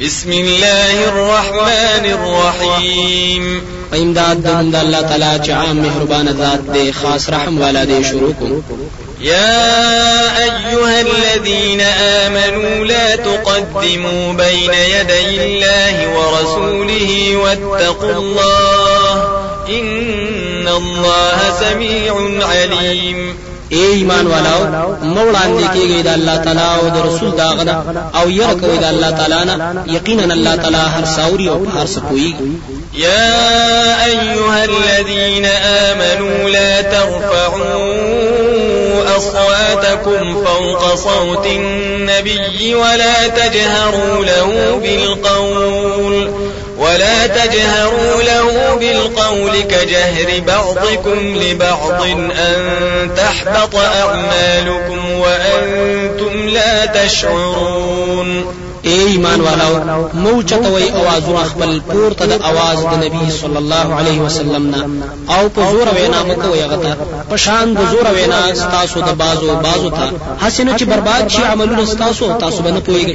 بسم الله الرحمن الرحيم. امداد د نوم د الله تعالی چې عام مهربان ذات دی خاص رحم والا دی شروع کوم يا أيها الذين آمنوا لا تقدموا بين يدي الله ورسوله واتقوا الله إن الله سميع عليم. اے ایمان والاو موړاندې کېږي د الله تعالی أو د رسول داغه أو ير کوي د الله تعالی نه یقینا الله تعالی هر ساوري أو هر څه يا أيها الذين آمنوا لا ترفعوا أصواتكم فوق صوت النبي ولا تجهروا له بالقول۔ ولا تجهروا له بالقول كجهر بعضكم لبعض أن تحبط أعمالكم وأنتم لا تشعرون اے ایمان والو مو چتوي اوازونه خپل پورته د اواز د نبی صلی الله علیه وسلم نه. او په زور وینا مکو یغتا په شان د زور وینا ستاسو د بازو بازو تا حسنه چې برباد شي عملونه ستاسو تاسو باندې پويږي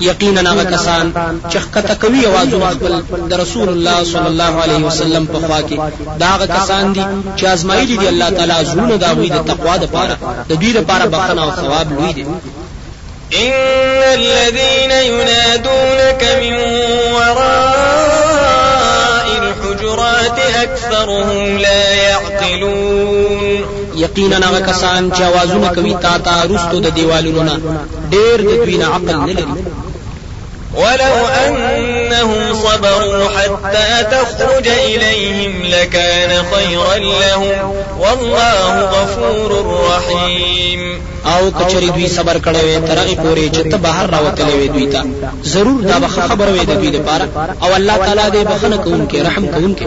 یقینا هغه کسان چې خکته کوي اوازونه خپل د رسول الله صلی الله علیه وسلم په خوا کې. دا هغه کسان دي چې ازمایلي دي الله تعالی زونه دا وی د تقوا د پاره د دې لپاره بخنه او ثواب لوی دي إن الذين ينادونك من وراء الحجرات أكثرهم لا يعقلون. یقینا هغه کسان چې आवाजونه کوي تا تا رستو د دیوالونو نه ډېر د دوی نه عقل نه لري. ولو أنهم صبروا حتى تخرج إليهم لكان خيرا لهم. والله غفور رحيم. او کچری دوی صبر کړی وي ترغه پورې چې ته بهر راوتلې وي دوی ته. ضرور دا به خبر وي د دوی لپاره. او الله تعالی دې بخنه کوونکې رحم کوونکې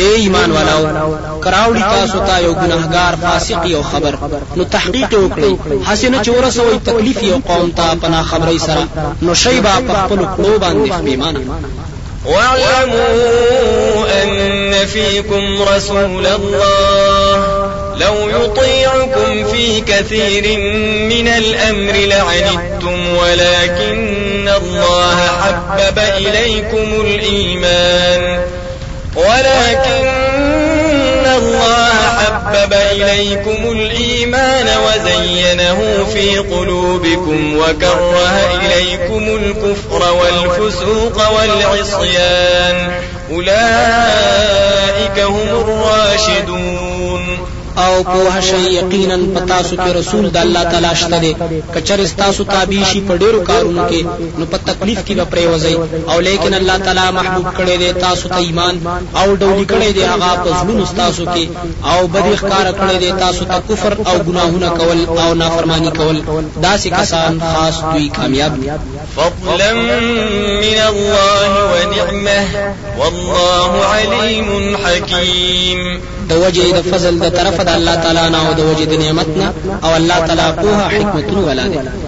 اے ایمان والاو کراوړی تاسو ته یو ګناهګار فاسق یو خبر۔ نو تحقیق وکړئ حسنه چې ورسوي تکلیف یو قوم ته په ناخبرۍ سره نو شي به په خپل کړو باندې پښیمانه واعلموا أن فيكم رسول الله. لو يطيعكم في كثير من الأمر لعنتم ولكن الله حبب إليكم الإيمان. ولكن الله حبب إليكم الإيمان وزينه في قلوبكم وكره إليكم الكفر والفسوق والعصيان. أولئك هم الراشدون. او په شي یقینا پتا سو کې رسول د الله تعالی شته دي کچر استاسو تابع شي په ډیرو کارونو کې نو په تکلیف کې به پرې وځي او لیکن الله تعالی محبوب کړي دي تاسو ته ایمان او ډولی کړي دي هغه په زړونو استاسو کې. او بدی ښکار کړي دي تاسو ته کفر او ګناهونه کول او نافرمانی کول. داسې کسان خاص دوی کامیاب دي. فضلا من الله ونعمه والله عليم حكيم. د وجه د فضل د طرف د الله تعالی نه أو د وجه د نعمت نه أو الله تعالی په ولا دي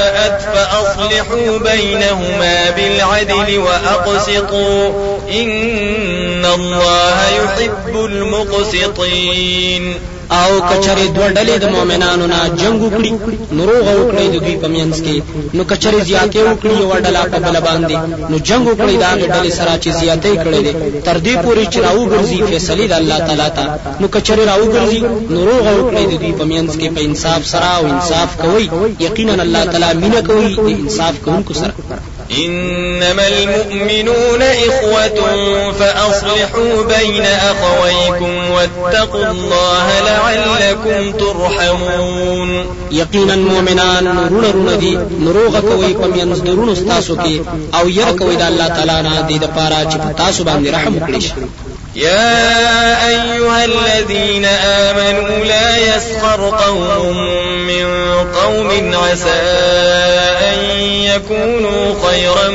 فاءت فأصلحوا بينهما بالعدل وأقسطوا. إن الله يحب المقسطين. او کچره دوه ډلې د مؤمنانو نه جنگ وکړي. نروغ وکړي د دوی په منځ کې. نو کچره زیاتې وکړي یو ډله په بل باندې. نو جنگ وکړي دا ډلې سره چې زیاتې کړي دي. تر دې پورې چې راو ګرځي فیصله د الله تعالی ته. نو کچره راو ګرځي نروغ وکړي د دوی په منځ کې په انصاف سره او انصاف کوي یقینا الله تعالی مینه کوي د انصاف کوونکو سره إنما المؤمنون إخوة فأصلحوا بين أخويكم واتقوا الله لعلكم ترحمون. يقينا مؤمنان نورون رون دي نروغ کوي په منځ درونو ستاسو کې أو ير کوي د الله تعالی نه دي د پاره چې تاسو باندې رحم وکړي. يا أيها الذين آمنوا لا يسخر قوم من قوم عسى أن يكونوا خيرا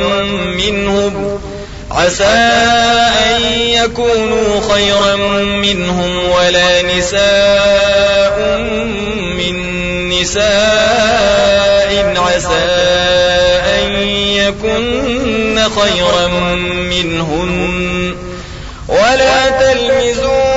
منهم. عسى أن يكونوا خيرا منهم ولا نساء من نساء. عسى أن يكن خيرا منهن. ولا تلمزوا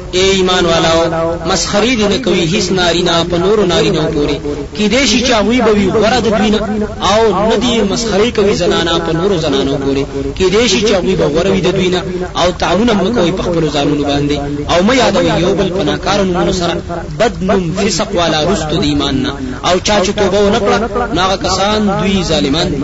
اے ایمان والاو مسخري دي نه کوي هیڅ نارینا په نورو نارینو پوری کې دې شي چې هغه به وي غره د دوی او ندي مسخري کوي زنانا په نورو زنانو پوری کې دې شي چې هغه به غره وي د دوی او تعاون هم کوي په خپل ځانونو باندې او مې یادوي یو بل پناکارونو سره بد نوم فسق والا رستو د ایمان نه او چا چې توبه ونه کړه ناغه کسان دوی ظالمان دي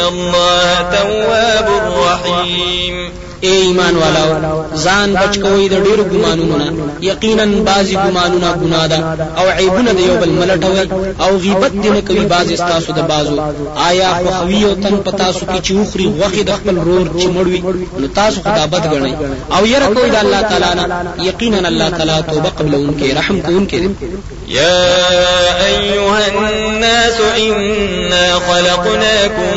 الله تواب رحيم اے ایمان والاو ځان بچ کوی د ډیرو ګمانونو نه. یقینا بعضی ګمانونه ګناه ده او عیبونه د یو بل ملټوي او غیبت دې نه کوي بعض استاسو د بازو. آیا خو خوی او تن پتا سو کی چوخري وخت د خپل رور چې مړوي نو تاسو خدا بد غنئ او ير کوی د الله تعالی نه. یقینا الله تعالی توبه قبلونکې رحم کوونکې يا أيها الناس إنا خلقناكم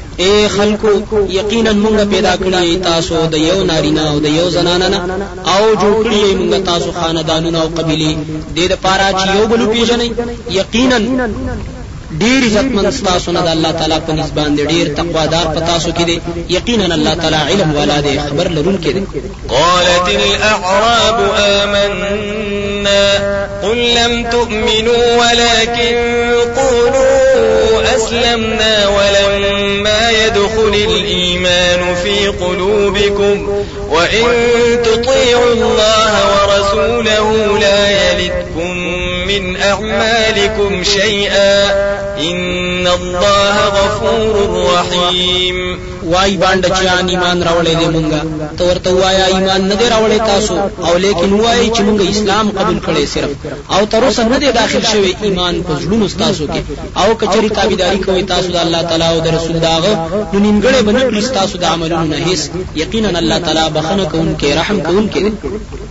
اے خلکو یقینا مونږ پیدا کړی تاسو د یو نارینه او د یو زنانه نه او جوړ کړی مونږ تاسو خاندانونه او قبيله د دې لپاره چې یو بل پیژنئ یقینا ډیر عزتمن تاسو نه د الله تعالی په نسبان دي ډیر تقوادار په تاسو کې دي یقینا الله تعالی علم والا دی خبر لرونکي دي قالت الاعراب آمنا قل لم تؤمنوا ولكن قولوا أسلمنا ولما يدخل الإيمان في قلوبكم وإن تطيعوا الله ورسوله لا يلتكم من أعمالكم شيئا إن الله غفور رحيم. وای باندې چې ایمان راولې دې مونږه تو ورته وایا ایمان نه دی راولې تاسو او لیکن وای چې مونږ اسلام قبول کړي صرف او تر اوسه نه دی داخل شوی ایمان په زړونو تاسو کې او کچري تابعداري کوي تاسو د الله تعالی او د رسول داغه نو نیمګړې باندې تاسو د عملونو نه هیڅ یقینا الله تعالی بخنه کوونکې رحم کوونکې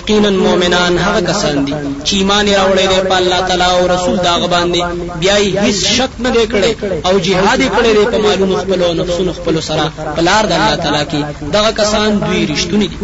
یقینا مؤمنان هغه کسان دي چې ایمان راوړی دی په الله تعالی او رسول داغه باندې بیا یې هیڅ شک نه کړی او جهاد کړی دی په مالونو خپل او نفسونو خپل سره په لار د الله تعالی کې. دغه کسان دوی رښتونی دي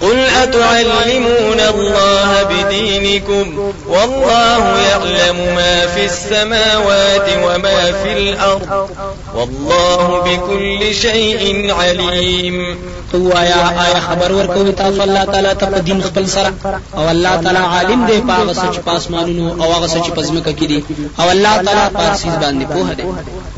قل أتعلمون الله بدينكم والله يعلم ما في السماوات وما في الأرض والله بكل شيء عليم. تو آیا آیا خبر ورکوي تاسو الله تعالی ته په دین خپل سره؟ او الله تعالی عالم دی په هغه سچ پاسمانونو او هغه سچ پزمکه کې دي. او الله تعالی پارسیز باندې پوهه دی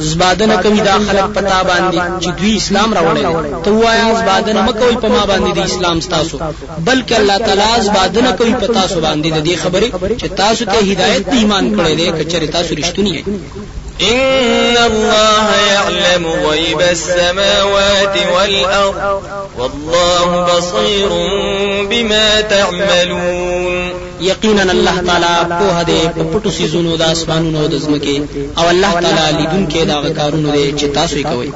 زبادنه کوي دا خلک پتا باندې چې دوی اسلام راوړل ته وایا زبادنه مکوې په ما باندې د اسلام تاسو بلکې الله تعالی زبادنه کوي په تاسو باندې. د دې خبره چې تاسو ته هدایت ایمان کړی دی کچره تاسو رښتونی إن الله يعلم غيب السماوات والأرض. والله بصير بما تعملون یقینا الله تعالی په دې په پټو سيزونو د اسمانونو د زمکه او الله تعالی لیدونکو دا کارونه دي چې تاسو یې کوئ